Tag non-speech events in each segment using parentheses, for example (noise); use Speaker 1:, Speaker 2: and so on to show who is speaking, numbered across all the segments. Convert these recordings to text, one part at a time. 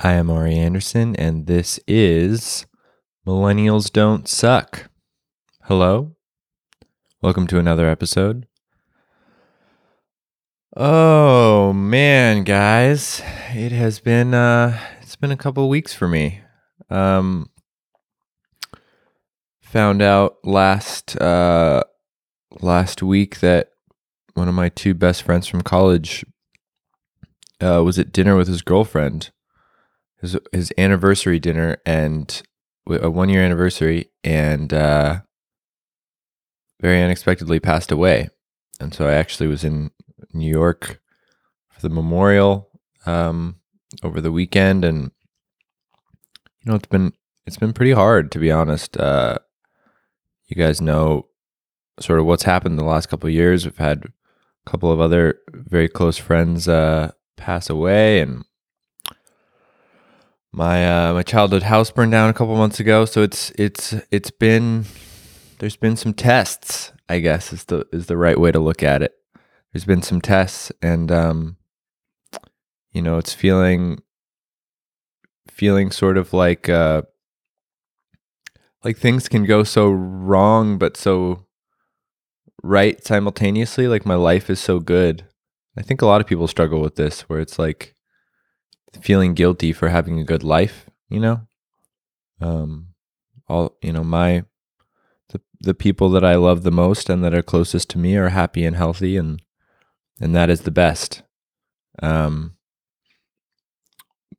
Speaker 1: I am Ari Anderson, and this is Millennials Don't Suck. Hello. Welcome to another episode. Oh man, guys, it has been uh it's been a couple weeks for me. Um found out last uh last week that one of my two best friends from college uh, was at dinner with his girlfriend, his his anniversary dinner, and a one year anniversary, and uh, very unexpectedly passed away. And so I actually was in New York for the memorial um, over the weekend, and you know it's been it's been pretty hard to be honest. Uh, you guys know sort of what's happened the last couple of years. We've had a couple of other very close friends uh, pass away, and my uh, my childhood house burned down a couple months ago. So it's it's it's been there's been some tests. I guess is the is the right way to look at it. There's been some tests, and um, you know, it's feeling feeling sort of like uh, like things can go so wrong, but so right simultaneously. Like my life is so good. I think a lot of people struggle with this, where it's like feeling guilty for having a good life. You know, um, all you know, my the the people that I love the most and that are closest to me are happy and healthy, and and that is the best. Um,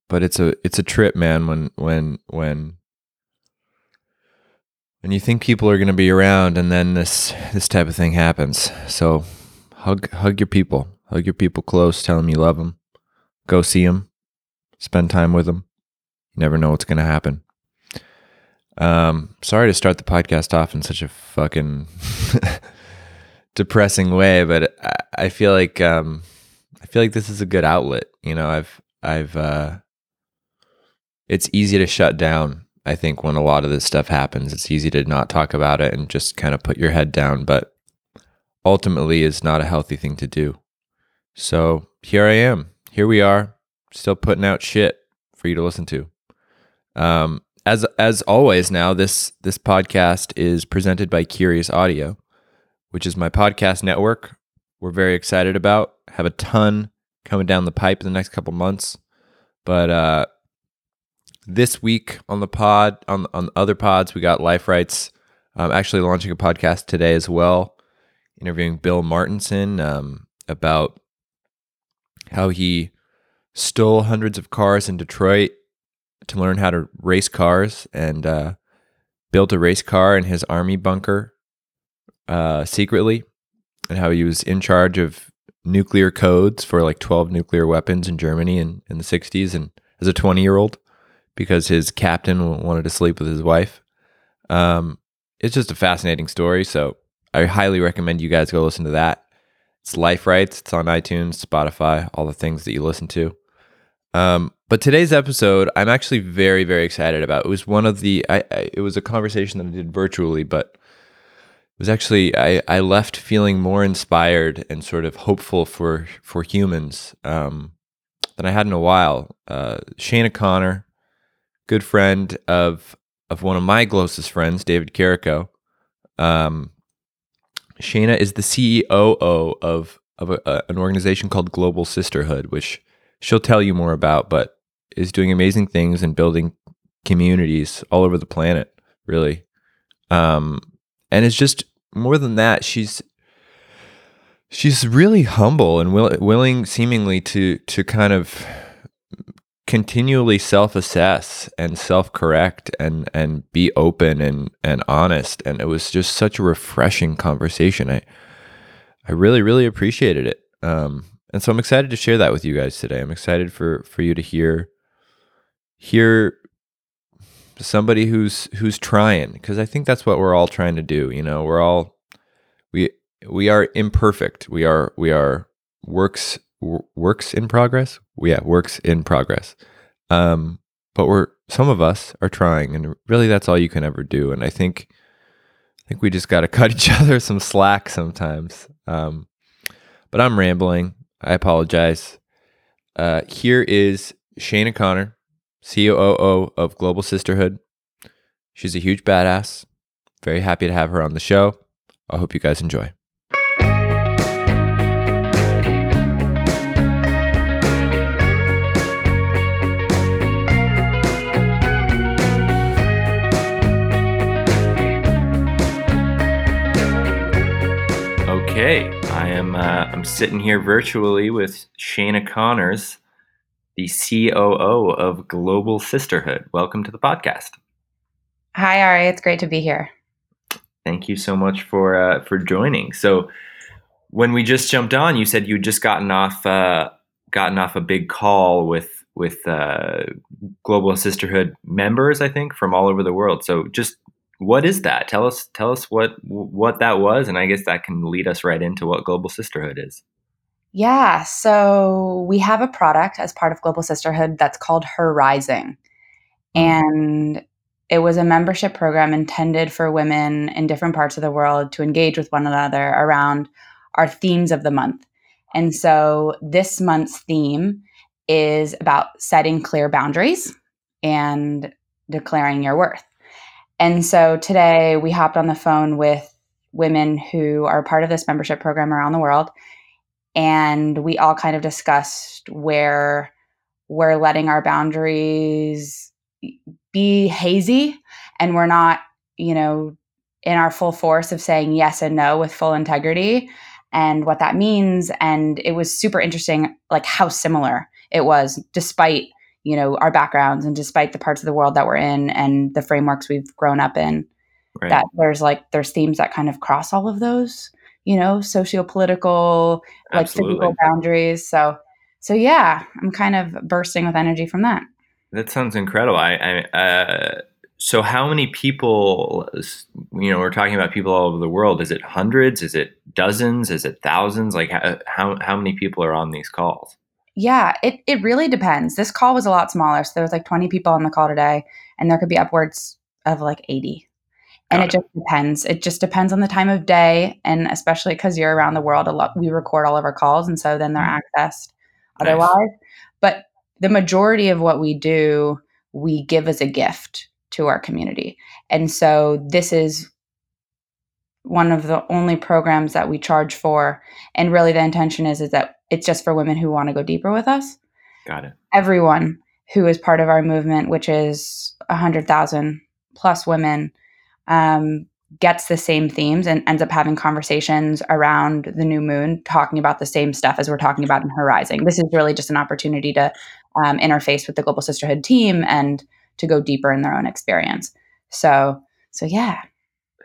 Speaker 1: but it's a it's a trip, man. When when when when you think people are going to be around, and then this this type of thing happens. So hug hug your people, hug your people close. Tell them you love them. Go see them. Spend time with them. You never know what's going to happen. Um, sorry to start the podcast off in such a fucking (laughs) depressing way, but I, I feel like um, I feel like this is a good outlet. You know, I've I've uh, it's easy to shut down. I think when a lot of this stuff happens, it's easy to not talk about it and just kind of put your head down. But ultimately, is not a healthy thing to do. So here I am. Here we are, still putting out shit for you to listen to. Um, as as always, now this this podcast is presented by Curious Audio, which is my podcast network. We're very excited about. Have a ton coming down the pipe in the next couple months, but uh, this week on the pod on on other pods we got Life Rights. I'm actually launching a podcast today as well, interviewing Bill Martinson um, about how he stole hundreds of cars in Detroit to learn how to race cars and uh, built a race car in his army bunker uh, secretly, and how he was in charge of nuclear codes for like 12 nuclear weapons in Germany in, in the 60s and as a 20 year old because his captain wanted to sleep with his wife. Um, it's just a fascinating story. So I highly recommend you guys go listen to that. It's Life Rights. It's on iTunes, Spotify, all the things that you listen to. Um, but today's episode, I'm actually very, very excited about. It was one of the, I, I, it was a conversation that I did virtually, but it was actually I, I left feeling more inspired and sort of hopeful for for humans um, than I had in a while. Uh, Shana Connor, good friend of of one of my closest friends, David Carrico. Um, Shana is the CEO of of a, an organization called Global Sisterhood, which she'll tell you more about, but is doing amazing things and building communities all over the planet, really. Um, and it's just more than that. She's she's really humble and will, willing, seemingly to to kind of continually self-assess and self-correct and and be open and and honest. And it was just such a refreshing conversation. I I really really appreciated it. Um, and so I'm excited to share that with you guys today. I'm excited for for you to hear hear somebody who's who's trying because I think that's what we're all trying to do, you know. We're all we we are imperfect. We are we are works works in progress. Yeah, works in progress. Um but we're some of us are trying and really that's all you can ever do and I think I think we just got to (laughs) cut each other some slack sometimes. Um but I'm rambling. I apologize. Uh, here is Shana Connor COO of Global Sisterhood. She's a huge badass. Very happy to have her on the show. I hope you guys enjoy. Okay, I am uh, I'm sitting here virtually with Shayna Connors, the COO of Global Sisterhood. Welcome to the podcast.
Speaker 2: Hi, Ari. It's great to be here.
Speaker 1: Thank you so much for uh, for joining. So, when we just jumped on, you said you'd just gotten off uh, gotten off a big call with with uh, Global Sisterhood members, I think, from all over the world. So, just what is that? Tell us tell us what what that was, and I guess that can lead us right into what Global Sisterhood is.
Speaker 2: Yeah, so we have a product as part of Global Sisterhood that's called Horizing. Hmm. And it was a membership program intended for women in different parts of the world to engage with one another around our themes of the month. And so this month's theme is about setting clear boundaries and declaring your worth. And so today we hopped on the phone with women who are part of this membership program around the world. And we all kind of discussed where we're letting our boundaries be hazy and we're not, you know, in our full force of saying yes and no with full integrity and what that means. And it was super interesting, like how similar it was, despite you know our backgrounds and despite the parts of the world that we're in and the frameworks we've grown up in right. that there's like there's themes that kind of cross all of those you know socio-political like physical boundaries. So so yeah i'm kind of bursting with energy from that.
Speaker 1: That sounds incredible. I, I uh, so how many people you know we're talking about people all over the world. Is it hundreds? Is it dozens? Is it thousands? Like how how, how many people are on these calls
Speaker 2: yeah, it, it really depends. This call was a lot smaller. So there was like 20 people on the call today, and there could be upwards of like 80. And it. it. just depends. It just depends on the time of day. And especially because you're around the world a lot, we record all of our calls. And so then they're mm. accessed nice. otherwise. But the majority of what we do, we give as a gift to our community. And so this is one of the only programs that we charge for. And really the intention is, is that it's just for women who want to go deeper with us.
Speaker 1: Got it.
Speaker 2: Everyone who is part of our movement, which is 100,000 plus women, um, gets the same themes and ends up having conversations around the new moon, talking about the same stuff as we're talking about in Horizing. This is really just an opportunity to um, interface with the Global Sisterhood team and to go deeper in their own experience. So, so yeah.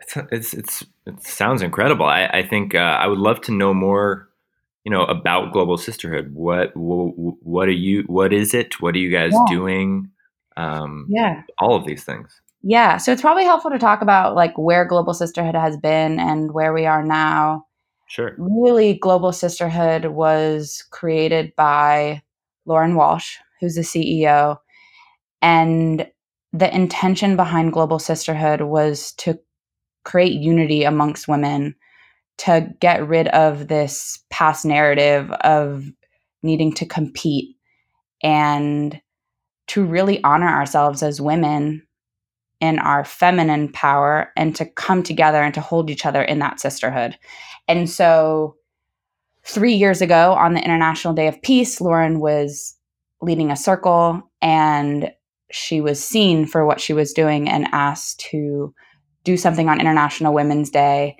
Speaker 1: It's, it's, it's it sounds incredible. I, I think uh, I would love to know more you know about global sisterhood? What what are you what is it? What are you guys yeah. doing? Um yeah. all of these things.
Speaker 2: Yeah so it's probably helpful to talk about like where global sisterhood has been and where we are now.
Speaker 1: Sure.
Speaker 2: Really global sisterhood was created by lauren walsh who's the ceo and the intention behind global sisterhood was to create unity amongst women to get rid of this past narrative of needing to compete and to really honor ourselves as women in our feminine power and to come together and to hold each other in that sisterhood. And so, three years ago on the International Day of Peace, Lauren was leading a circle and she was seen for what she was doing and asked to do something on International Women's Day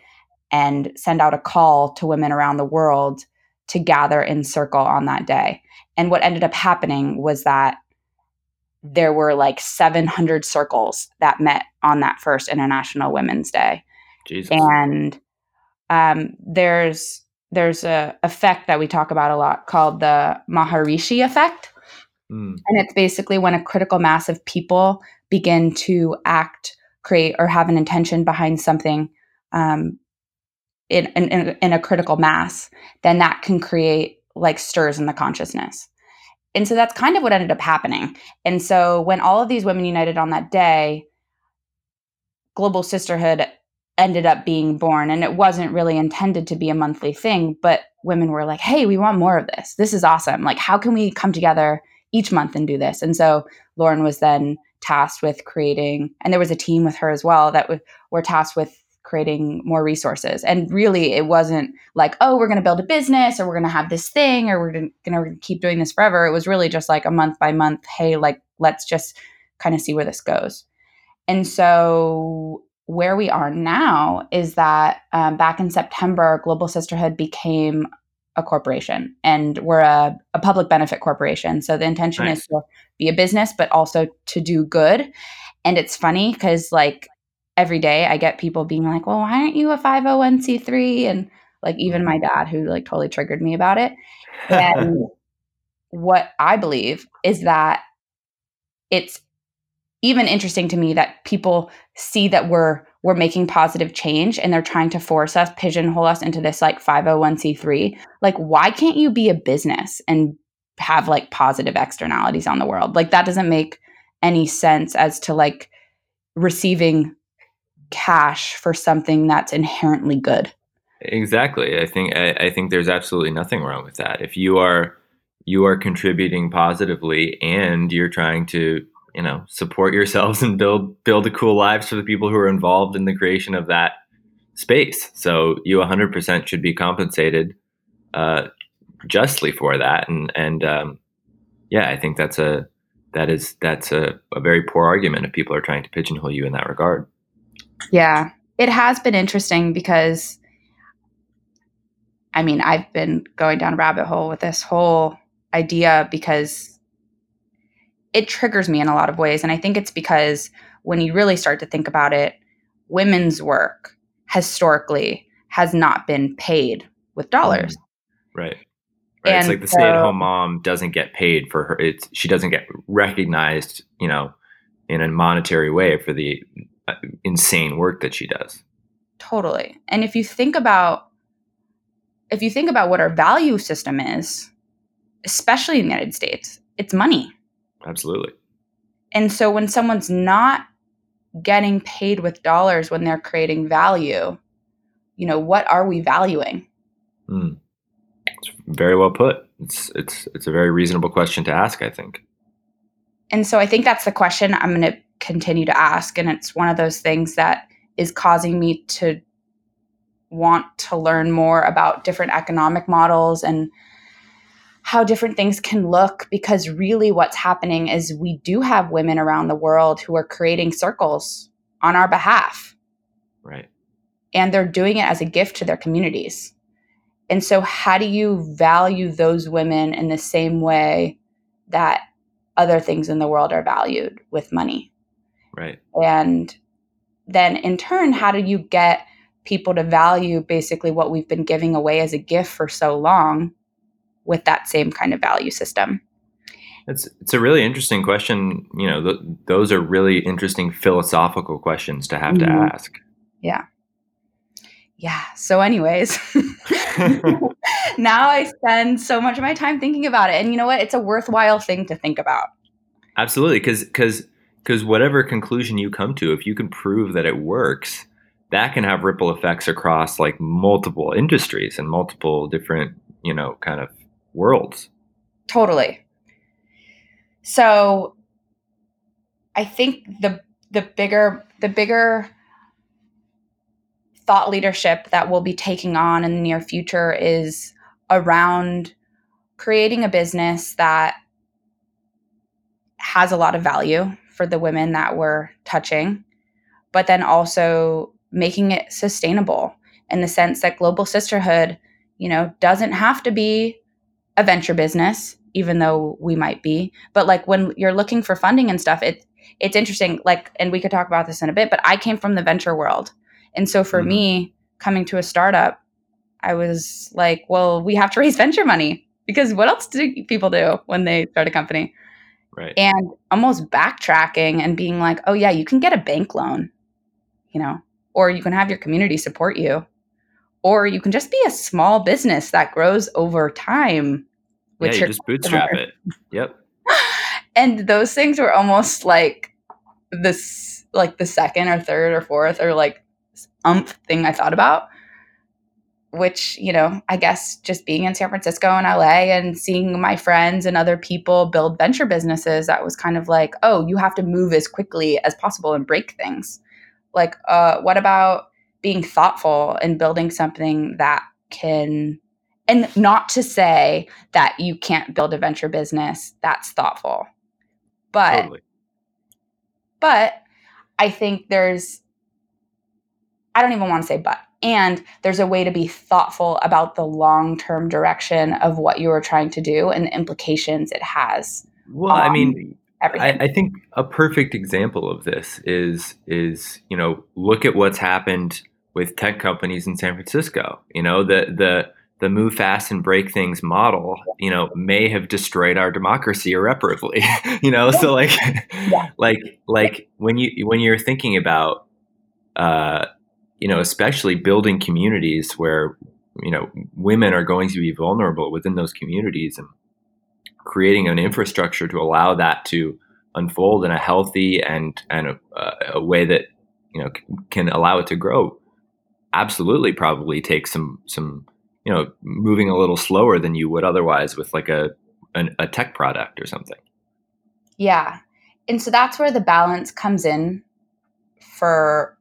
Speaker 2: and send out a call to women around the world to gather in circle on that day. And what ended up happening was that there were like 700 circles that met on that first International Women's Day.
Speaker 1: Jesus.
Speaker 2: And um, there's there's a effect that we talk about a lot called the Maharishi effect. Mm. And it's basically when a critical mass of people begin to act, create, or have an intention behind something um, in, in, in a critical mass, then that can create like stirs in the consciousness. And so that's kind of what ended up happening. And so when all of these women united on that day, Global Sisterhood ended up being born. And it wasn't really intended to be a monthly thing, but women were like, hey, we want more of this. This is awesome. Like, how can we come together each month and do this. And so Lauren was then tasked with creating, and there was a team with her as well that w- were tasked with creating more resources. And really, it wasn't like, oh, we're going to build a business or we're going to have this thing or we're going to keep doing this forever. It was really just like a month by month, hey, like, let's just kind of see where this goes. And so, where we are now is that um, back in September, Global Sisterhood became a corporation and we're a, a public benefit corporation. So the intention nice. is to be a business, but also to do good. And it's funny because, like, every day I get people being like, well, why aren't you a 501c3? And like, even my mm-hmm. dad, who like totally triggered me about it. And (laughs) what I believe is that it's even interesting to me that people see that we're we're making positive change and they're trying to force us, pigeonhole us into this like 501c3. Like, why can't you be a business and have like positive externalities on the world? Like, that doesn't make any sense as to like receiving cash for something that's inherently good.
Speaker 1: Exactly. I think I, I think there's absolutely nothing wrong with that. If you are you are contributing positively and you're trying to you know support yourselves (laughs) and build build a cool lives for the people who are involved in the creation of that space so you 100% should be compensated uh, justly for that and and um, yeah i think that's a that is that's a, a very poor argument if people are trying to pigeonhole you in that regard
Speaker 2: yeah it has been interesting because i mean i've been going down a rabbit hole with this whole idea because it triggers me in a lot of ways. And I think it's because when you really start to think about it, women's work historically has not been paid with dollars.
Speaker 1: Mm-hmm. Right. Right. it's like the so, stay-at-home mom doesn't get paid for her. It's she doesn't get recognized, you know, in a monetary way for the insane work that she does.
Speaker 2: Totally. And if you think about if you think about what our value system is, especially in the United States, it's money.
Speaker 1: Absolutely.
Speaker 2: And so when someone's not getting paid with dollars when they're creating value, you know, what are we valuing?
Speaker 1: Mm. It's very well put. It's it's it's a very reasonable question to ask, I think.
Speaker 2: And so I think that's the question I'm going to continue to ask and it's one of those things that is causing me to want to learn more about different economic models and how different things can look because really what's happening is we do have women around the world who are creating circles on our behalf.
Speaker 1: Right.
Speaker 2: And they're doing it as a gift to their communities. And so, how do you value those women in the same way that other things in the world are valued with money?
Speaker 1: Right.
Speaker 2: And then, in turn, how do you get people to value basically what we've been giving away as a gift for so long with that same kind of value system?
Speaker 1: It's it's a really interesting question. You know, th- those are really interesting philosophical questions to have mm-hmm. to ask.
Speaker 2: Yeah. Yeah. So, anyways, (laughs) (laughs) now I spend so much of my time thinking about it, and you know what? It's a worthwhile thing to think about.
Speaker 1: Absolutely, because because because whatever conclusion you come to, if you can prove that it works, that can have ripple effects across like multiple industries and multiple different, you know, kind of worlds.
Speaker 2: Totally. So I think the the bigger the bigger thought leadership that we'll be taking on in the near future is around creating a business that has a lot of value for the women that we're touching, but then also making it sustainable in the sense that global sisterhood, you know, doesn't have to be a venture business even though we might be. But like when you're looking for funding and stuff it it's interesting like and we could talk about this in a bit but i came from the venture world. And so for mm-hmm. me coming to a startup i was like well we have to raise venture money because what else do people do when they start a company
Speaker 1: right
Speaker 2: and almost backtracking and being like oh yeah you can get a bank loan you know or you can have your community support you or you can just be a small business that grows over time.
Speaker 1: yeah, you just bootstrap it. Yep. (laughs)
Speaker 2: and those things were almost like this, like the second or third or fourth or like umph thing I thought about. Which, you know, I guess just being in San Francisco and LA and seeing my friends and other people build venture businesses, that was kind of like, oh, you have to move as quickly as possible and break things. Like, uh, what about being thoughtful and building something that can, and not to say that you can't build a venture business that's thoughtful, but, totally. but I think there's, I don't even want to say but and there's a way to be thoughtful about the long term direction of what you are trying to do and the implications it has.
Speaker 1: Well, I mean, I, I, think a perfect example of this is is you know look at what's happened with tech companies in San Francisco. You know the the the move fast and break things model, you know, may have destroyed our democracy irreparably. (laughs) you know, so like, (laughs) yeah. like, like when you when you're thinking about uh, you know, especially building communities where, you know, women are going to be vulnerable within those communities and creating an infrastructure to allow that to unfold in a healthy and, and a, a way that, you know, can allow it to grow absolutely probably take some, some, you know, moving a little slower than you would otherwise with like a, an, a tech product or something.
Speaker 2: Yeah. And so that's where the balance comes in for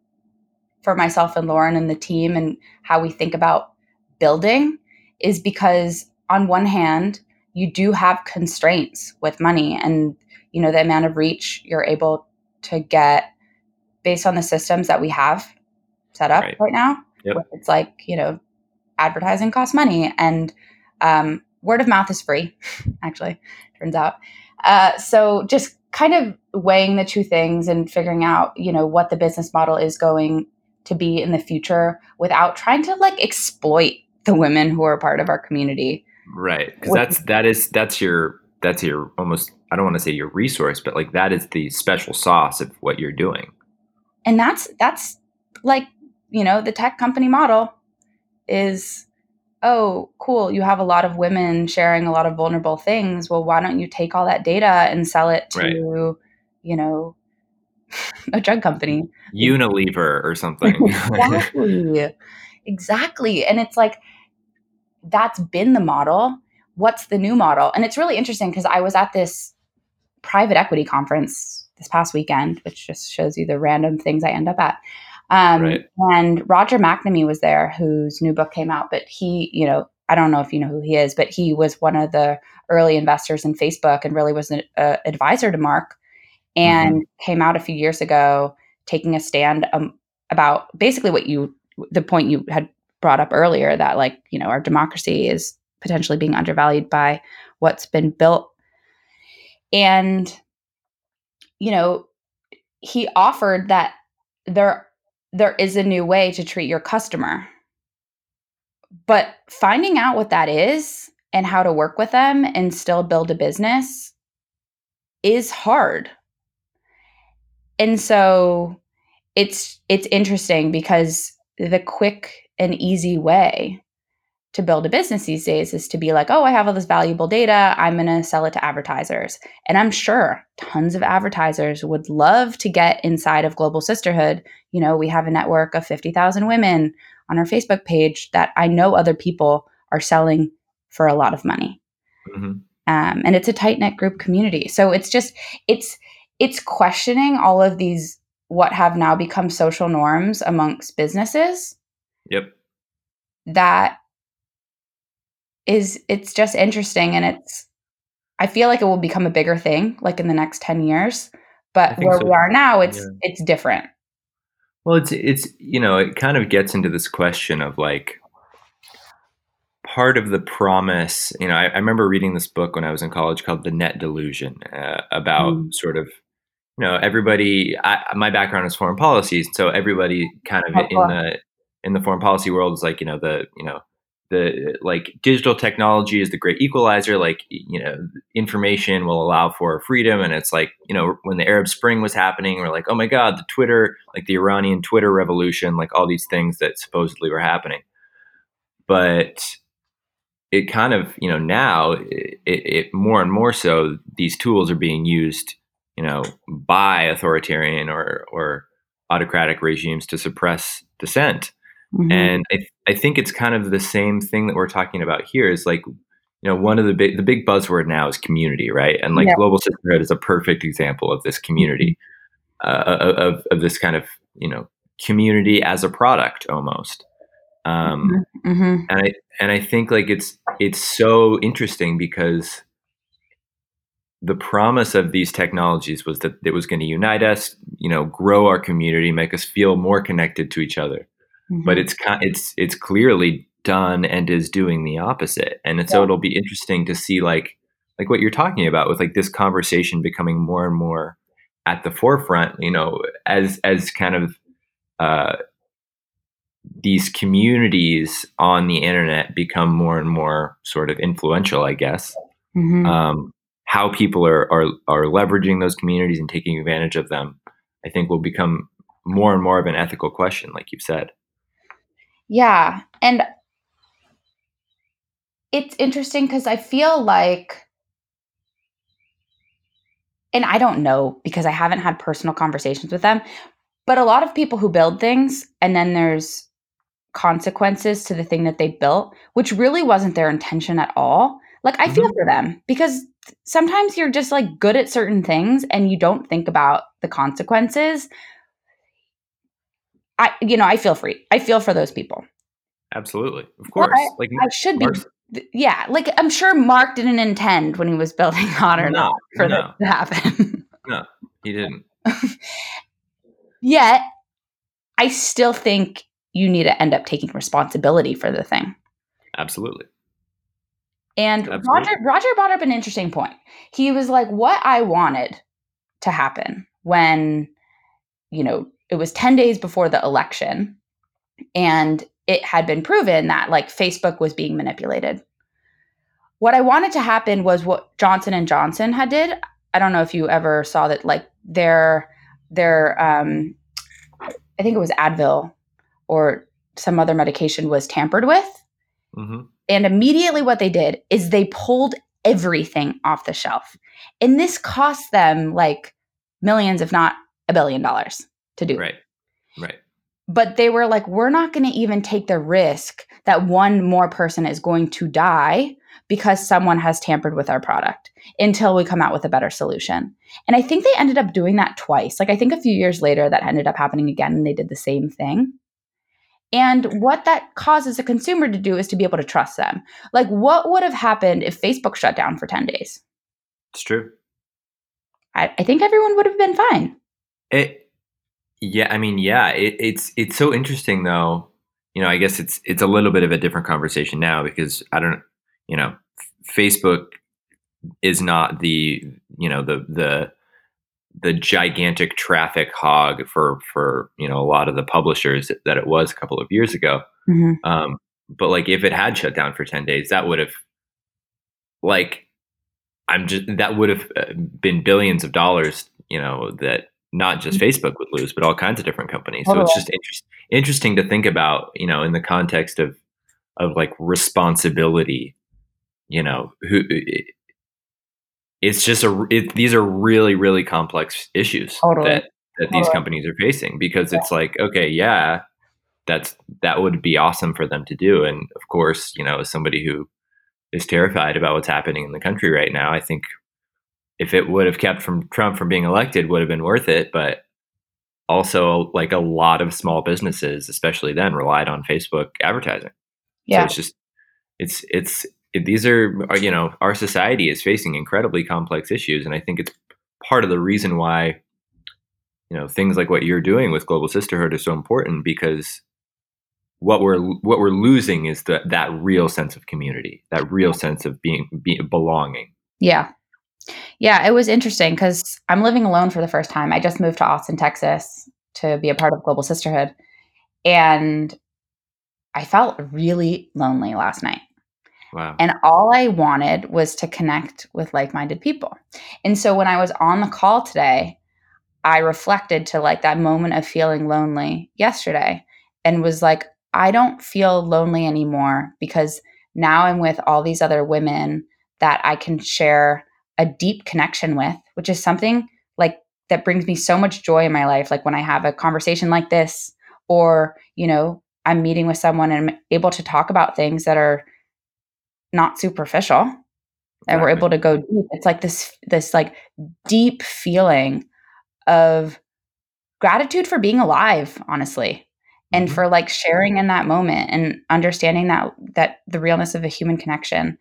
Speaker 2: for myself and Lauren and the team and how we think about building is because on one hand, you do have constraints with money and you know the amount of reach you're able to get based on the systems that we have set up right, right now. Yep. It's like, you know, advertising costs money and um, word of mouth is free, (laughs) actually, turns out. Uh, so just kind of weighing the two things and figuring out, you know, what the business model is going to be in the future without trying to like exploit the women who are part of our community.
Speaker 1: Right. Cuz that's that is that's your that's your almost I don't want to say your resource, but like that is the special sauce of what you're doing.
Speaker 2: And that's that's like, you know, the tech company model is oh, cool, you have a lot of women sharing a lot of vulnerable things. Well, why don't you take all that data and sell it to, right. you know, a drug company.
Speaker 1: Unilever or something. (laughs)
Speaker 2: exactly. exactly. And it's like, that's been the model. What's the new model? And it's really interesting because I was at this private equity conference this past weekend, which just shows you the random things I end up at. Um, right. And Roger McNamee was there, whose new book came out. But he, you know, I don't know if you know who he is, but he was one of the early investors in Facebook and really was an uh, advisor to Mark and mm-hmm. came out a few years ago taking a stand um, about basically what you the point you had brought up earlier that like you know our democracy is potentially being undervalued by what's been built. And you know he offered that there there is a new way to treat your customer. But finding out what that is and how to work with them and still build a business is hard and so it's it's interesting because the quick and easy way to build a business these days is to be like, oh, I have all this valuable data. I'm going to sell it to advertisers. And I'm sure tons of advertisers would love to get inside of Global Sisterhood. You know, we have a network of 50,000 women on our Facebook page that I know other people are selling for a lot of money. Mm-hmm. Um, and it's a tight knit group community. So it's just, it's, it's questioning all of these what have now become social norms amongst businesses.
Speaker 1: Yep.
Speaker 2: That is it's just interesting and it's I feel like it will become a bigger thing like in the next 10 years, but where so. we are now it's yeah. it's different.
Speaker 1: Well, it's it's you know, it kind of gets into this question of like part of the promise, you know, I, I, remember reading this book when I was in college called The Net Delusion uh, about mm. sort of you know everybody I, my background is foreign policy so everybody kind of in the in the foreign policy world is like you know the you know the like digital technology is the great equalizer like you know information will allow for freedom and it's like you know when the arab spring was happening we're like oh my god the twitter like the iranian twitter revolution like all these things that supposedly were happening. But it kind of you know now it, it more and more so these tools are being used you know, by authoritarian or or autocratic regimes to suppress dissent. Mm-hmm. And I, I think it's kind of the same thing that we're talking about here. Is like you know one of the big the big buzzword now is community, right? And like
Speaker 2: Yeah.
Speaker 1: global sisterhood is a perfect example of this community, uh, of of this kind of you know community as a product almost. Um,
Speaker 2: hmm
Speaker 1: and I and I think like it's it's so interesting because the promise of these technologies was that it was going to unite us, you know, grow our community, make us feel more connected to each other. But it's it's it's clearly done and is doing the opposite. And so it'll be interesting to see like like what you're talking about with like this conversation becoming more and more at the forefront, you know, as as kind of uh these communities on the internet become more and more sort of influential, I guess.
Speaker 2: hmm
Speaker 1: Um, how people are, are are leveraging those communities and taking advantage of them, I think, will become more and more of an ethical question, like you've said.
Speaker 2: Yeah. And it's interesting because I feel like, and I don't know because I haven't had personal conversations with them, but a lot of people who build things and then there's consequences to the thing that they built, which really wasn't their intention at all. Like, I feel
Speaker 1: Mhm.
Speaker 2: for them because sometimes you're just like good at certain things and you don't think about the consequences. I, you know, I feel free. I feel for those people.
Speaker 1: Absolutely, of
Speaker 2: Well,
Speaker 1: course. like
Speaker 2: I should be yeah, like I'm sure Mark didn't intend when he was building (laughs) Otter
Speaker 1: No,
Speaker 2: not for
Speaker 1: no.
Speaker 2: this to happen. (laughs)
Speaker 1: No, he didn't.
Speaker 2: Yet, I still think you need to end up taking responsibility for the thing.
Speaker 1: Absolutely.
Speaker 2: And
Speaker 1: Absolutely.
Speaker 2: Roger Roger brought up an interesting point. He was like, "What I wanted to happen when, you know, it was ten days before the election, and it had been proven that like Facebook was being manipulated. What I wanted to happen was what Johnson and Johnson had did. I don't know if you ever saw that, like their their um, I think it was Advil or some other medication was tampered with."
Speaker 1: hmm
Speaker 2: And immediately what they did is they pulled everything off the shelf. And this cost them like millions, if not a billion dollars to do.
Speaker 1: Right. Right.
Speaker 2: But they were like, we're not going to even take the risk that one more person is going to die because someone has tampered with our product until we come out with a better solution. And I think they ended up doing that twice. Like, I think a few years later that ended up happening again and they did the same thing. And what that causes a consumer to do is to be able to trust them. Like, what would have happened if Facebook shut down for 10 days?
Speaker 1: It's true.
Speaker 2: I, I think everyone would have been fine.
Speaker 1: It, yeah, I mean, yeah, it, it's it's so interesting though. You know, I guess it's it's a little bit of a different conversation now because I don't, you know, Facebook is not the you know the the the gigantic traffic hog for for you know a lot of the publishers that it was a couple of years ago. Um, but like if it had shut down for 10 days, that would have like I'm just that would have uh, been billions of dollars, you know, that not just Facebook would lose, but all kinds of different companies. So it's just interest, interesting to think about, you know, in the context of of like responsibility, you know, who it's just a it, these are really really complex issues
Speaker 2: Totally.
Speaker 1: that that these companies are facing because it's like okay, yeah, that's that would be awesome for them to do and of course, you know, as somebody who is terrified about what's happening in the country right now, I think if it would have kept from Trump from being elected would have been worth it, but also like a lot of small businesses, especially then, relied on Facebook advertising. So
Speaker 2: Yeah.
Speaker 1: it's just it's it's it, these are are, you know our society is facing incredibly complex issues, and I think it's part of the reason why you know things like what you're doing with Global Sisterhood are so important because what we're what we're losing is that that real sense of community, that real sense of being, being belonging.
Speaker 2: Yeah. Yeah, it was interesting because I'm living alone for the first time. I just moved to Austin, Texas to be a part of Global Sisterhood. And I felt really lonely last night. And all I wanted was to connect with like minded people. And so when I was on the call today, I reflected to like that moment of feeling lonely yesterday and was like, I don't feel lonely anymore because now I'm with all these other women that I can share a deep connection with, which is something like that brings me so much joy in my life. Like when I have a conversation like this, or, you know, I'm meeting with someone and I'm able to talk about things that are not superficial and we're able to go deep. It's like this this like deep feeling of gratitude for being alive, honestly. And
Speaker 1: Mhm.
Speaker 2: for like sharing in that moment and understanding that that the realness of a human connection.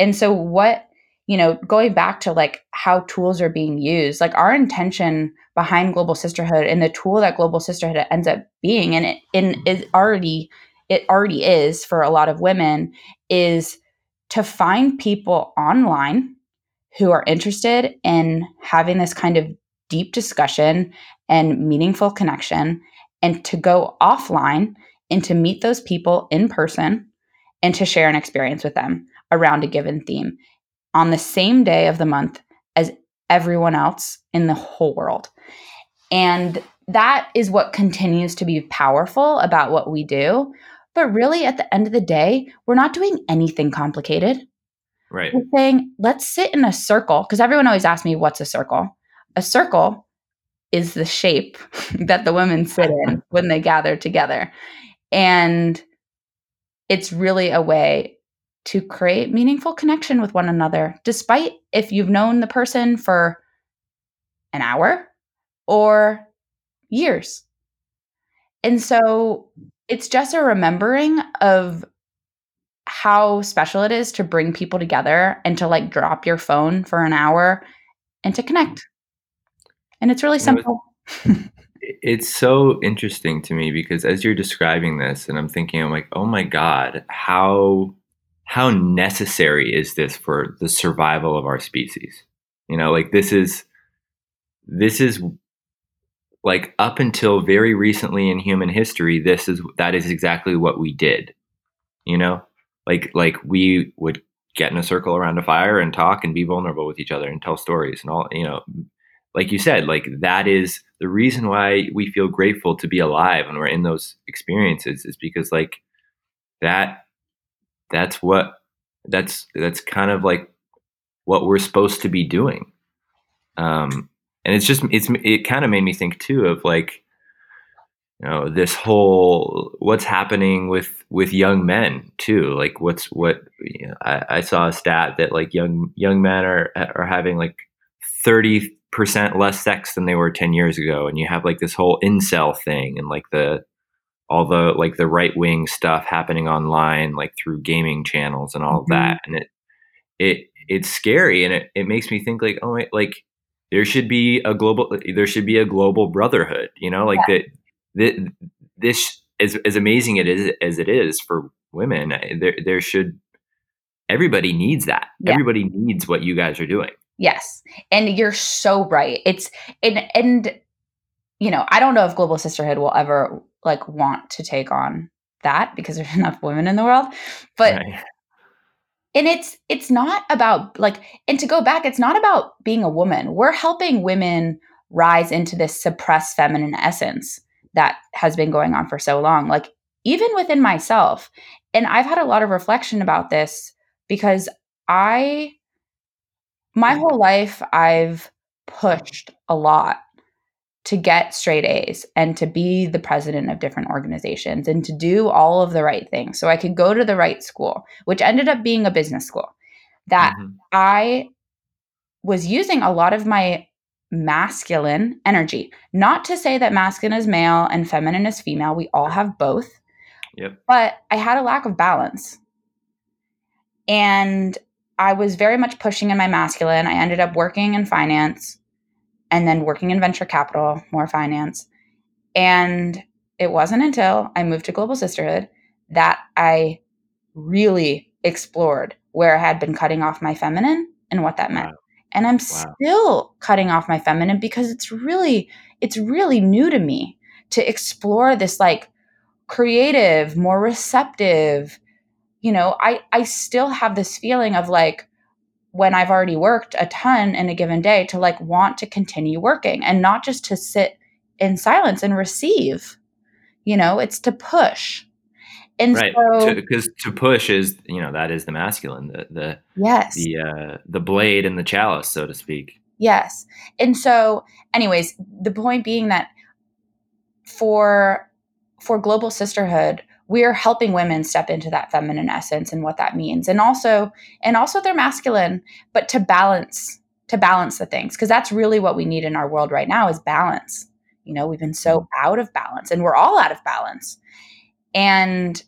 Speaker 2: And so what you know, going back to like how tools are being used, like our intention behind global sisterhood and the tool that global sisterhood ends up being, and it and it already it already is for a lot of women, is to find people online who are interested in having this kind of deep discussion and meaningful connection, and to go offline and to meet those people in person and to share an experience with them around a given theme on the same day of the month as everyone else in the whole world. And that is what continues to be powerful about what we do. But really, at the end of the day, we're not doing anything complicated.
Speaker 1: Right.
Speaker 2: We're saying, let's sit in a circle, because everyone always asks me, what's a circle? A circle is the shape (laughs) that the women sit in (laughs) when they gather together. And it's really a way to create meaningful connection with one another, despite if you've known the person for an hour or years. And so it's just a remembering of how special it is to bring people together and to like drop your phone for an hour and to connect. And it's really simple. (laughs)
Speaker 1: it's so interesting to me because as you're describing this and I'm thinking I'm like, "Oh my god, how how necessary is this for the survival of our species?" You know, like this is this is like up until very recently in human history, this is that is exactly what we did. You know? Like like we would get in a circle around a fire and talk and be vulnerable with each other and tell stories and all, you know, like you said, like that is the reason why we feel grateful to be alive and we're in those experiences is because like that that's what that's that's kind of like what we're supposed to be doing. Um and it's just it's it kind of made me think too of like you know this whole what's happening with with young men too like what's what you know, I, I saw a stat that like young young men are are having like 30 percent less sex than they were 10 years ago and you have like this whole incel thing and like the all the like the right wing stuff happening online like through gaming channels and all of that and it it it's scary and it, it makes me think like oh like there should be a global there should be a global brotherhood you know like that that this as, as amazing it is as it is for women eh, there there should everybody needs that
Speaker 2: Yeah.
Speaker 1: everybody needs what you guys are doing
Speaker 2: Yes. And you're so right. It's and and you know, I don't know if Global Sisterhood will ever like want to take on that because there's (laughs) enough women in the world. But
Speaker 1: right
Speaker 2: and it's it's not about like and to go back, it's not about being a woman. We're helping women rise into this suppressed feminine essence that has been going on for so long. Like even within myself. And I've had a lot of reflection about this because I my mm. whole life I've pushed a lot to get straight A's and to be the president of different organizations and to do all of the right things so I could go to the right school, which ended up being a business school. That
Speaker 1: Mhm.
Speaker 2: I was using a lot of my masculine energy. Not to say that masculine is male and feminine is female, we all have both,
Speaker 1: yep
Speaker 2: but I had a lack of balance. And I was very much pushing in my masculine. I ended up working in finance and then working in venture capital, more finance. And it wasn't until I moved to Global Sisterhood that I really explored where I had been cutting off my feminine and what that meant.
Speaker 1: Wow.
Speaker 2: And I'm
Speaker 1: Wow.
Speaker 2: still cutting off my feminine because it's really it's really new to me to explore this like creative, more receptive, you know, I I still have this feeling of like when I've already worked a ton in a given day to like want to continue working and not just to sit in silence and receive. You know, it's to push. And
Speaker 1: right
Speaker 2: so
Speaker 1: because to, push is you know that is the masculine the the
Speaker 2: yes.
Speaker 1: the uh the blade and the chalice so to speak
Speaker 2: Yes. And so anyways, the point being that for for global sisterhood, we're helping women step into that feminine essence and what that means. And also and also they're masculine but to balance to balance the things because that's really what we need in our world right now is balance. You know we've been so mm-hmm. out of balance and we're all out of balance. And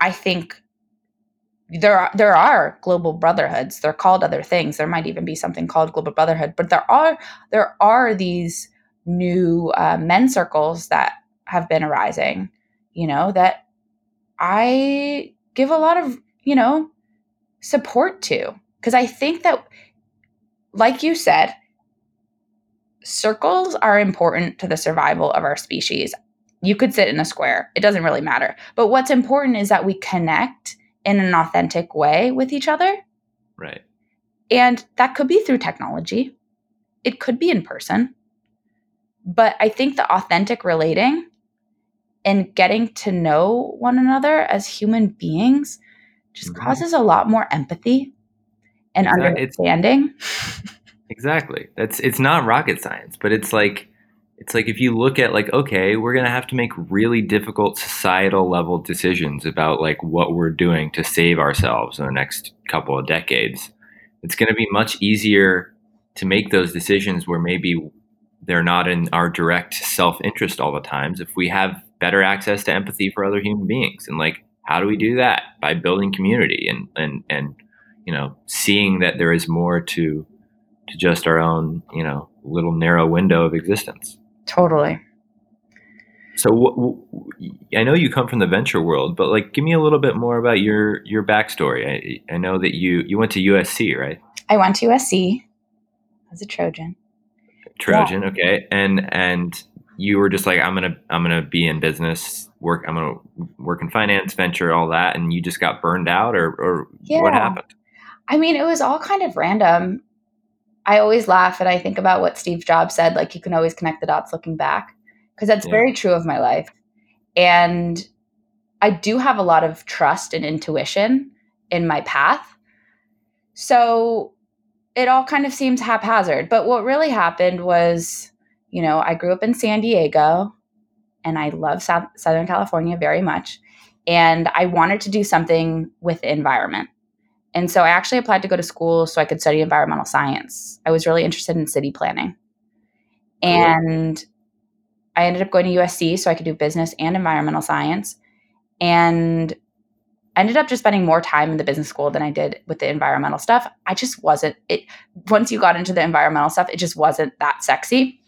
Speaker 2: i think there are there are global brotherhoods. They're called other things. There might even be something called global brotherhood but there are there are these new uh, men circles that have been arising you know that i give a lot of you know support to because i think that like you said circles are important to the survival of our species you could sit in a square it doesn't really matter but what's important is that we connect in an authentic way with each other.
Speaker 1: Right.
Speaker 2: And that could be through technology, it could be in person. But I think the authentic relating and getting to know one another as human beings just mm-hmm. causes a lot more empathy and exactly. understanding. (laughs)
Speaker 1: exactly. That's it's not rocket science, but it's like it's like if you look at like okay we're going to have to make really difficult societal level decisions about like what we're doing to save ourselves in the next couple of decades it's going to be much easier to make those decisions where maybe they're not in our direct self-interest all the times if we have better access to empathy for other human beings and like how do we do that by building community and and and you know seeing that there is more to to just our own you know little narrow window of existence
Speaker 2: Totally.
Speaker 1: So w- w- I know you come from the venture world, but like, give me a little bit more about your your backstory. I, I know that you you went to USC, right?
Speaker 2: I went to USC as a Trojan.
Speaker 1: Trojan, yeah. okay, and and you were just like, I'm gonna I'm gonna be in business, work, I'm gonna work in finance, venture, all that, and you just got burned out, or or yeah. what happened?
Speaker 2: I mean, it was all kind of random. I always laugh and I think about what Steve Jobs said like you can always connect the dots looking back because that's yeah. very true of my life. And I do have a lot of trust and intuition in my path. So it all kind of seems haphazard. But what really happened was, you know, I grew up in San Diego and I love South- Southern California very much. And I wanted to do something with the environment. And so I actually applied to go to school so I could study environmental science. I was really interested in city planning. And cool. I ended up going to USC so I could do business and environmental science. And I ended up just spending more time in the business school than I did with the environmental stuff. I just wasn't it once you got into the environmental stuff, it just wasn't that sexy.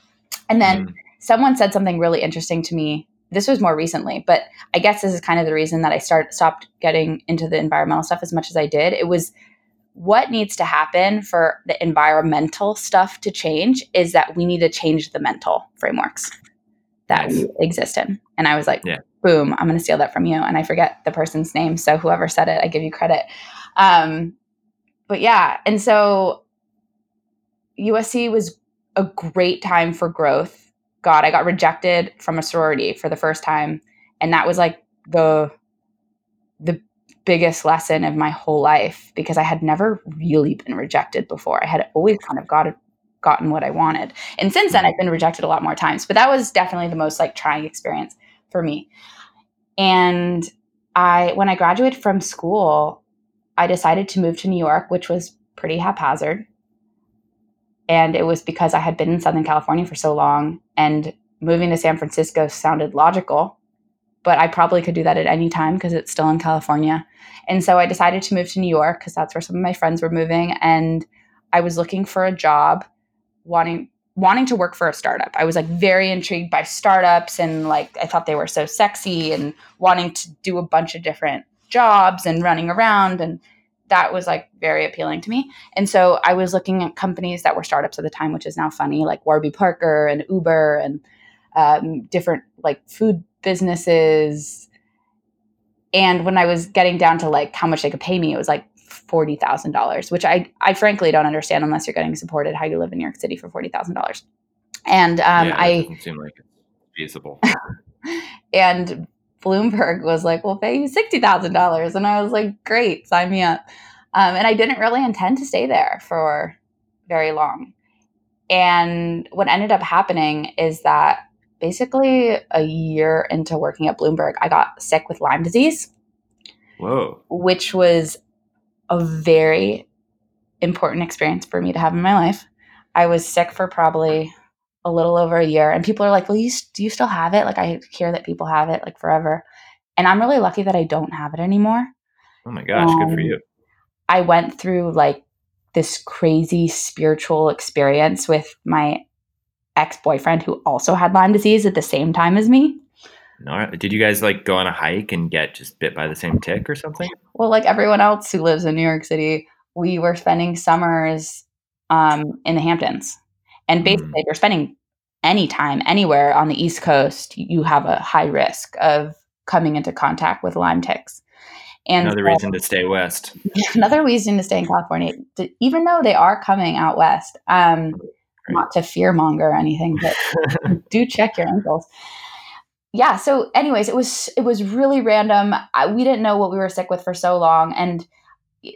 Speaker 2: And then mm. someone said something really interesting to me this was more recently, but I guess this is kind of the reason that I start stopped getting into the environmental stuff as much as I did. It was what needs to happen for the environmental stuff to change is that we need to change the mental frameworks that nice. we exist in. And I was like, yeah. boom, I'm going to steal that from you. And I forget the person's name. So whoever said it, I give you credit. Um, but yeah. And so USC was a great time for growth God, I got rejected from a sorority for the first time. And that was like the the biggest lesson of my whole life because I had never really been rejected before. I had always kind of got gotten what I wanted. And since then I've been rejected a lot more times, but that was definitely the most like trying experience for me. And I when I graduated from school, I decided to move to New York, which was pretty haphazard and it was because I had been in Southern California for so long and moving to San Francisco sounded logical, but I probably could do that at any time because it's still in California. And so I decided to move to New York because that's where some of my friends were moving. And I was looking for a job, wanting wanting to work for a startup. I was like very intrigued by startups and like I thought they were so sexy and wanting to do a bunch of different jobs and running around and that was like very appealing to me. And so I was looking at companies that were startups at the time, which is now funny, like Warby Parker and Uber and um, different like food businesses. And when I was getting down to like how much they could pay me, it was like forty thousand dollars, which I I frankly don't understand unless you're getting supported how you live in New York City for forty thousand dollars. And um, yeah, I
Speaker 1: doesn't seem like it's feasible. (laughs)
Speaker 2: and Bloomberg was like, "We'll pay you sixty thousand dollars," and I was like, "Great, sign me up." Um, and I didn't really intend to stay there for very long. And what ended up happening is that basically a year into working at Bloomberg, I got sick with Lyme disease.
Speaker 1: Whoa.
Speaker 2: Which was a very important experience for me to have in my life. I was sick for probably a little over a year, and people are like, "Well, you do you still have it?" Like I hear that people have it like forever, and I'm really lucky that I don't have it anymore.
Speaker 1: Oh my gosh, um, good for um, you.
Speaker 2: I went through like this crazy spiritual experience with my ex boyfriend who also had Lyme disease at the same time as me.
Speaker 1: No, did you guys like go on a hike and get just bit by the same tick or something?
Speaker 2: Well, like everyone else who lives in New York City, we were spending summers um, in the Hamptons, and basically, mm. if you're spending any time anywhere on the East Coast, you have a high risk of coming into contact with Lyme ticks.
Speaker 1: And another so, reason to stay west. (laughs)
Speaker 2: Another reason to stay in California, to, even though they are coming out west. Um, not to fear monger or anything, but (laughs) do check your ankles. Yeah. So, anyways, it was it was really random. I, we didn't know what we were sick with for so long, and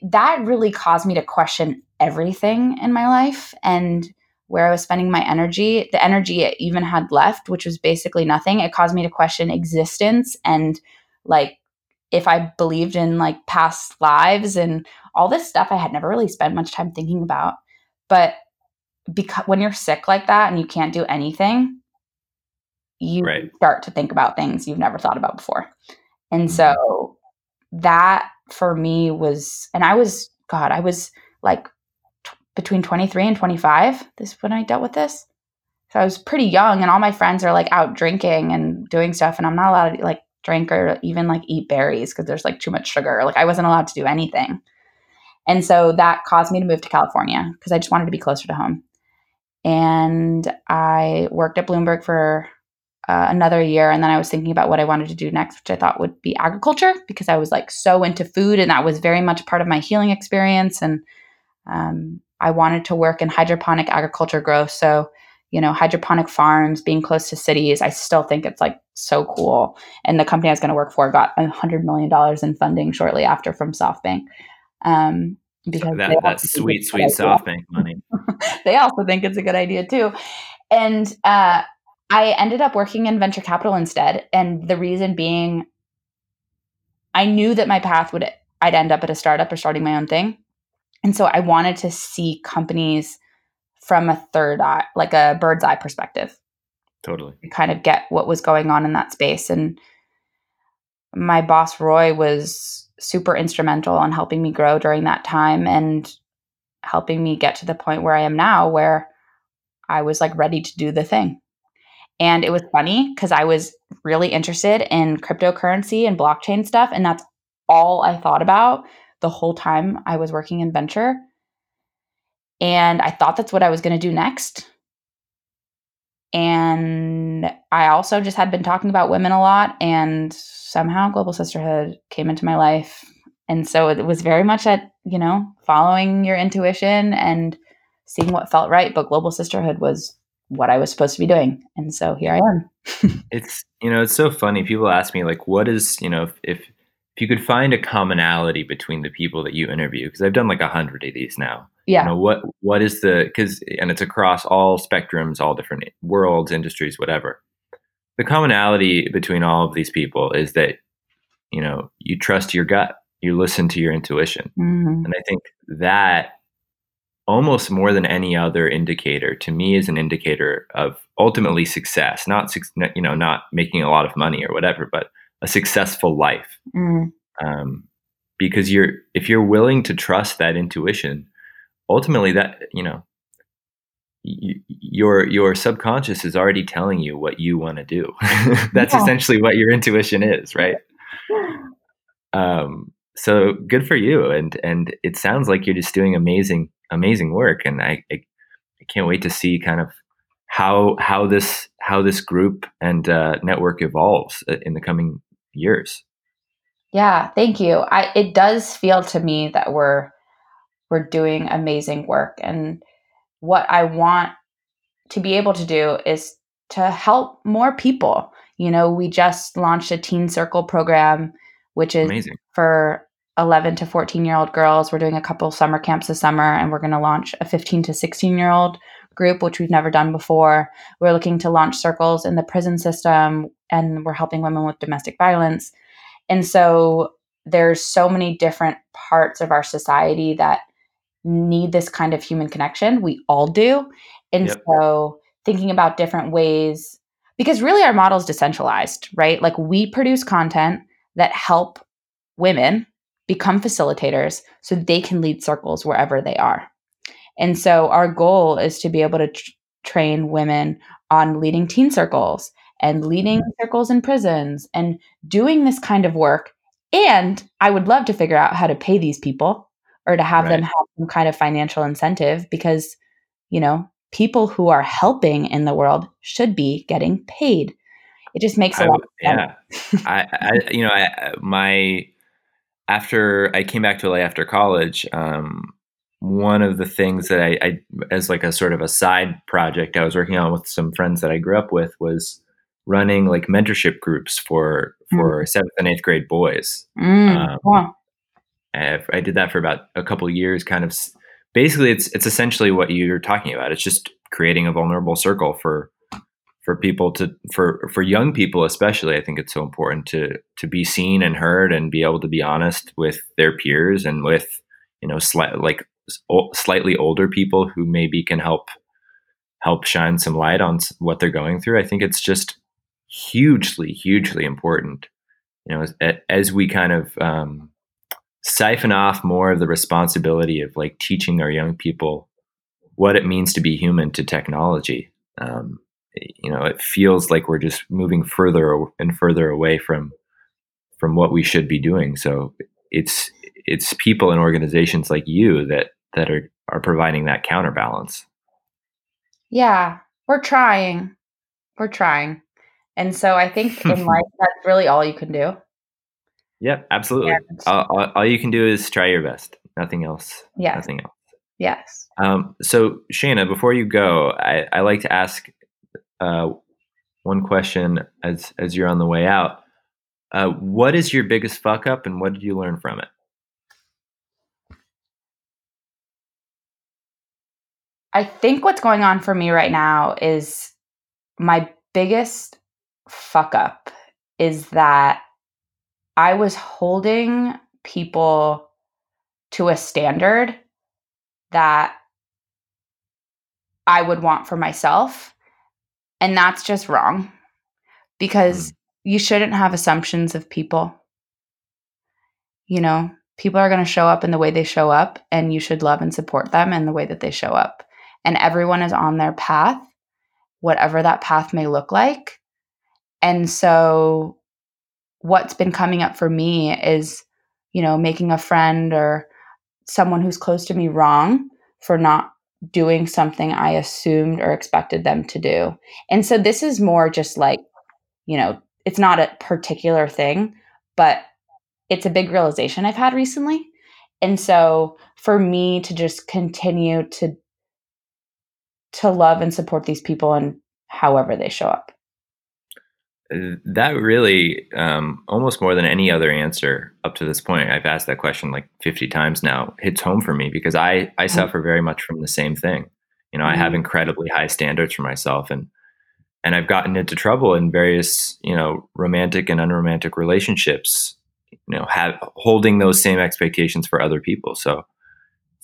Speaker 2: that really caused me to question everything in my life and where I was spending my energy. The energy it even had left, which was basically nothing. It caused me to question existence and like if I believed in like past lives and all this stuff I had never really spent much time thinking about. But because when you're sick like that and you can't do anything, you right. start to think about things you've never thought about before. And mm-hmm. so that for me was, and I was, God, I was like between 23 and 25 this when I dealt with this. So I was pretty young and all my friends are like out drinking and doing stuff and I'm not allowed to like drink or even like eat berries because there's like too much sugar. Like I wasn't allowed to do anything. And so that caused me to move to California because I just wanted to be closer to home and I worked at Bloomberg for uh, another year. And then I was thinking about what I wanted to do next, which I thought would be agriculture because I was like so into food and that was very much part of my healing experience. And um, I wanted to work in hydroponic agriculture growth. So, you know, hydroponic farms, being close to cities, I still think it's like so cool. And the company I was going to work for got a $100 million in funding shortly after from SoftBank. Um,
Speaker 1: because that, that sweet, sweet SoftBank money. (laughs)
Speaker 2: they also think it's a good idea too. And uh, I ended up working in venture capital instead. And the reason being, I knew that my path would, I'd end up at a startup or starting my own thing. And so I wanted to see companies from a third eye, like a bird's eye perspective.
Speaker 1: Totally.
Speaker 2: Kind of get what was going on in that space. And my boss, Roy, was super instrumental in helping me grow during that time and helping me get to the point where I am now, where I was like ready to do the thing. And it was funny because I was really interested in cryptocurrency and blockchain stuff. And that's all I thought about the whole time I was working in venture. And I thought that's what I was going to do next. And I also just had been talking about women a lot. And somehow Global Sisterhood came into my life. And so it was very much at, you know, following your intuition and seeing what felt right. But Global Sisterhood was what I was supposed to be doing. And so here I am. (laughs)
Speaker 1: it's, you know, it's so funny. People ask me, like, what is, you know, if, if, if you could find a commonality between the people that you interview, because I've done like a hundred of these now.
Speaker 2: Yeah.
Speaker 1: You know, what what is the because and it's across all spectrums, all different worlds, industries, whatever the commonality between all of these people is that you know you trust your gut you listen to your intuition mm-hmm. and i think that almost more than any other indicator to me is an indicator of ultimately success not you know not making a lot of money or whatever but a successful life mm. um, because you're if you're willing to trust that intuition ultimately that you know your your subconscious is already telling you what you want to do. (laughs) That's yeah. essentially what your intuition is, right? (laughs) Um, so good for you, and and it sounds like you're just doing amazing amazing work, and I, I, I can't wait to see kind of how how this how this group and uh, network evolves uh, in the coming years.
Speaker 2: Yeah, thank you. I it does feel to me that we're we're doing amazing work and what I want to be able to do is to help more people. You know, we just launched a Teen Circle program, which is Amazing. for 11 to 14 year old girls. We're doing a couple summer camps this summer, and we're going to launch a 15 to 16 year old group, which we've never done before. We're looking to launch circles in the prison system, and we're helping women with domestic violence. And so there's so many different parts of our society that need this kind of human connection. We all do. And yep. so thinking about different ways because really our model is decentralized, right? Like we produce content that help women become facilitators so they can lead circles wherever they are. And so our goal is to be able to tr- train women on leading teen circles and leading circles in prisons and doing this kind of work. And I would love to figure out how to pay these people or to have right. them have some kind of financial incentive because, you know, people who are helping in the world should be getting paid. It just makes a I, lot of
Speaker 1: sense. Yeah. I, I, you know, I, my, after I came back to LA after college, um, one of the things that I, I, as like a sort of a side project I was working on with some friends that I grew up with was running like mentorship groups for for mm. seventh and eighth grade boys. Mm. Um, wow. I, I, did that for about a couple years. Kind of, basically, it's it's essentially what you're talking about. It's just creating a vulnerable circle for for people to for for young people especially. I think it's so important to to be seen and heard and be able to be honest with their peers and with you know slight like slightly older people who maybe can help help shine some light on what they're going through. I think it's just hugely, hugely important. You know, as, as we kind of um, siphon off more of the responsibility of like teaching our young people what it means to be human to technology. Um, you know, it feels like we're just moving further and further away from from what we should be doing. So it's it's people and organizations like you that that are are providing that counterbalance.
Speaker 2: Yeah, we're trying. We're trying. And so I think (laughs) in life that's really all you can do.
Speaker 1: Yep, absolutely. All, all, all, you can do is try your best. Nothing else.
Speaker 2: Yeah.
Speaker 1: Nothing else.
Speaker 2: Yes.
Speaker 1: Um, so Shayna, before you go, I, I like to ask uh, one question as as you're on the way out. Uh, what is your biggest fuck up, and what did you learn from it?
Speaker 2: I think what's going on for me right now is my biggest fuck up is that I was holding people to a standard that I would want for myself. And that's just wrong because mm. you shouldn't have assumptions of people. You know, people are going to show up in the way they show up, and you should love and support them in the way that they show up. And everyone is on their path, whatever that path may look like. And so what's been coming up for me is, you know, making a friend or someone who's close to me wrong for not doing something I assumed or expected them to do. And so this is more just like, you know, it's not a particular thing, but it's a big realization I've had recently. And so for me to just continue to to love and support these people and however they show up
Speaker 1: that really um, almost more than any other answer up to this point i've asked that question like 50 times now hits home for me because i i mm-hmm. suffer very much from the same thing you know mm-hmm. i have mm-hmm. incredibly high standards for myself and and i've gotten into trouble in various you know romantic and unromantic relationships you know have holding those same expectations for other people so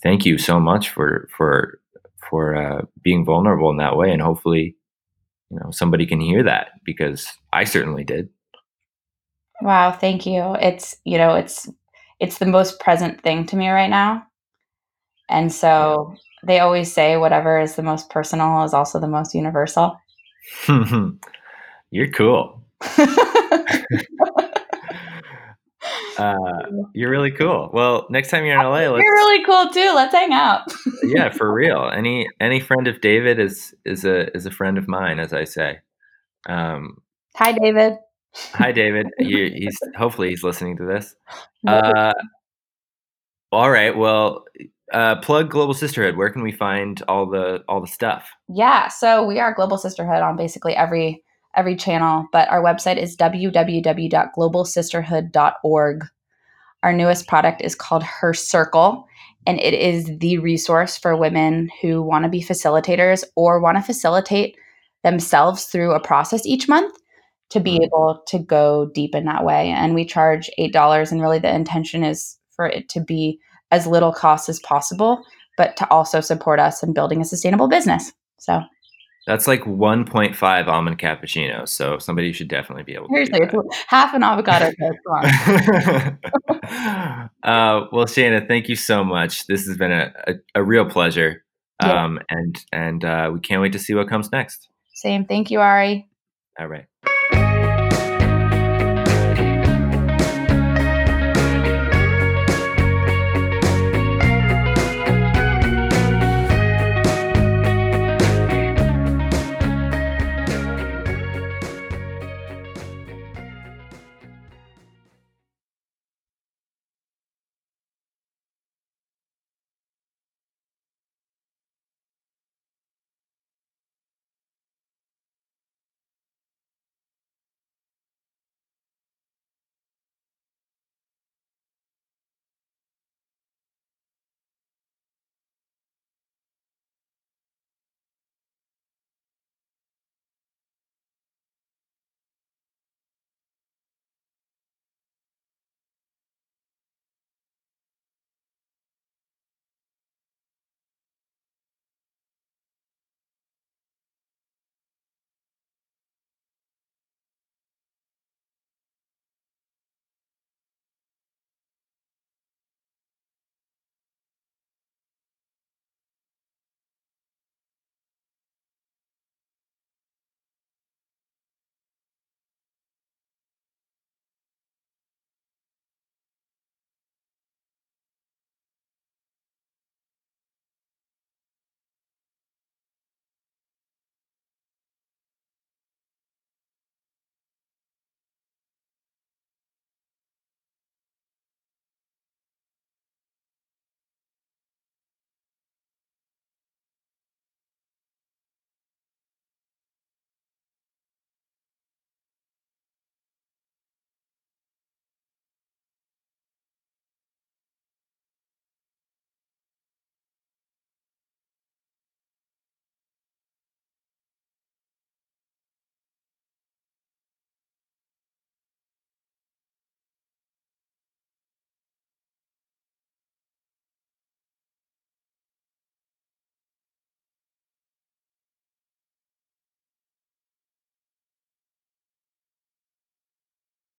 Speaker 1: thank you so much for for for uh, being vulnerable in that way and hopefully you know somebody can hear that because I certainly did.
Speaker 2: Wow, thank you. It's you know it's it's the most present thing to me right now, and so they always say whatever is the most personal is also the most universal. (laughs)
Speaker 1: You're cool. (laughs) Uh, you're really cool. Well, next time you're in LA, (laughs)
Speaker 2: let's, you're really cool too. Let's hang out. (laughs)
Speaker 1: yeah, for real. Any any friend of David is is a is a friend of mine, as I say.
Speaker 2: Um, hi, David.
Speaker 1: Hi, David. (laughs) You, he's hopefully he's listening to this. Uh, all right. Well, uh, plug Global Sisterhood. Where can we find all the all the stuff?
Speaker 2: Yeah. So we are Global Sisterhood on basically every every channel, but our website is www.globalsisterhood.org. Our newest product is called Her Circle, and it is the resource for women who want to be facilitators or want to facilitate themselves through a process each month to be mm-hmm. able to go deep in that way. And we charge $8. And really, the intention is for it to be as little cost as possible, but to also support us in building a sustainable business. So
Speaker 1: that's like 1.5 almond cappuccino. So somebody should definitely be able to. Seriously,
Speaker 2: it's half an avocado (laughs) (laughs)
Speaker 1: uh, well, Shana, thank you so much. This has been a, a, a real pleasure. Um. And and uh, we can't wait to see what comes next.
Speaker 2: Same. Thank you, Ari.
Speaker 1: All right.